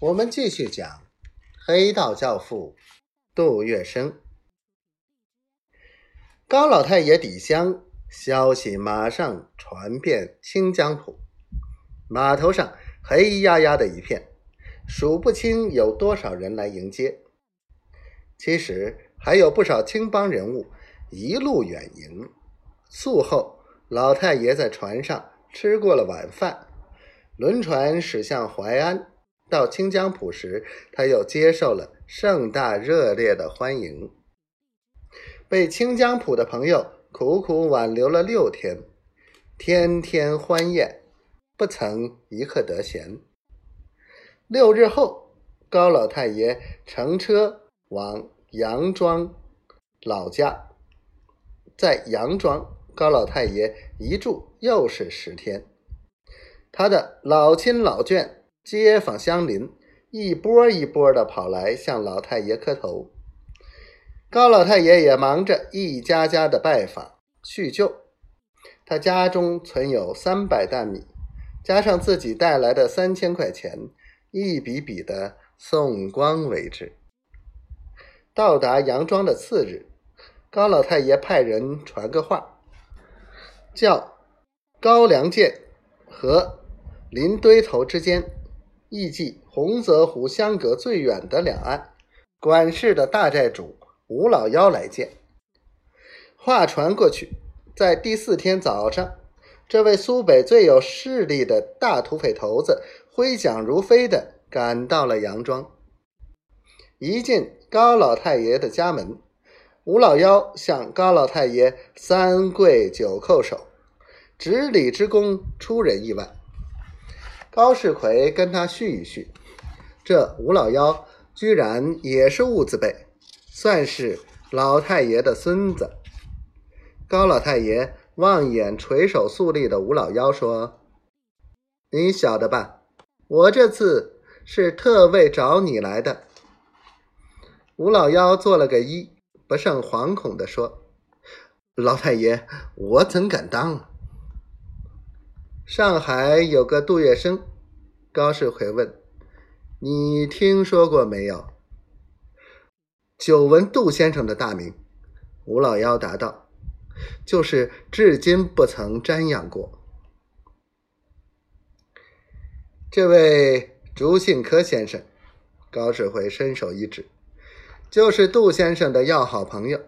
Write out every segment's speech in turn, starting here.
我们继续讲黑道教父杜月笙。高老太爷抵乡，消息马上传遍清江浦，码头上黑压压的一片，数不清有多少人来迎接。其实还有不少青帮人物一路远迎。宿后，老太爷在船上吃过了晚饭。轮船驶向淮安，到清江浦时，他又接受了盛大热烈的欢迎。被清江浦的朋友苦苦挽留了六天，天天欢宴，不曾一刻得闲。六日后，高老太爷乘车往杨庄老家，在杨庄，高老太爷一住又是十天。他的老亲老眷、街坊乡邻一波一波的跑来向老太爷磕头，高老太爷也忙着一家家的拜访叙旧。他家中存有三百担米，加上自己带来的三千块钱，一笔笔的送光为止。到达杨庄的次日，高老太爷派人传个话，叫高良健和。林堆头之间，亦即洪泽湖相隔最远的两岸，管事的大寨主吴老幺来见。话传过去，在第四天早上，这位苏北最有势力的大土匪头子挥桨如飞的赶到了杨庄。一进高老太爷的家门，吴老幺向高老太爷三跪九叩首，执礼之功出人意外。高世奎跟他叙一叙，这吴老幺居然也是兀字辈，算是老太爷的孙子。高老太爷望眼垂手肃立的吴老幺说：“你晓得吧？我这次是特为找你来的。”吴老幺做了个揖，不胜惶恐地说：“老太爷，我怎敢当？”上海有个杜月笙，高世奎问：“你听说过没有？”久闻杜先生的大名，吴老幺答道：“就是至今不曾瞻仰过。”这位朱信科先生，高世奎伸手一指，就是杜先生的要好朋友，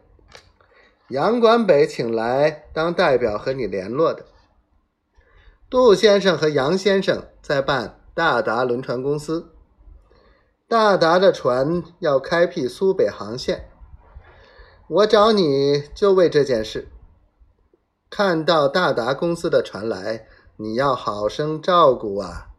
杨管北请来当代表和你联络的。杜先生和杨先生在办大达轮船公司，大达的船要开辟苏北航线，我找你就为这件事。看到大达公司的船来，你要好生照顾啊。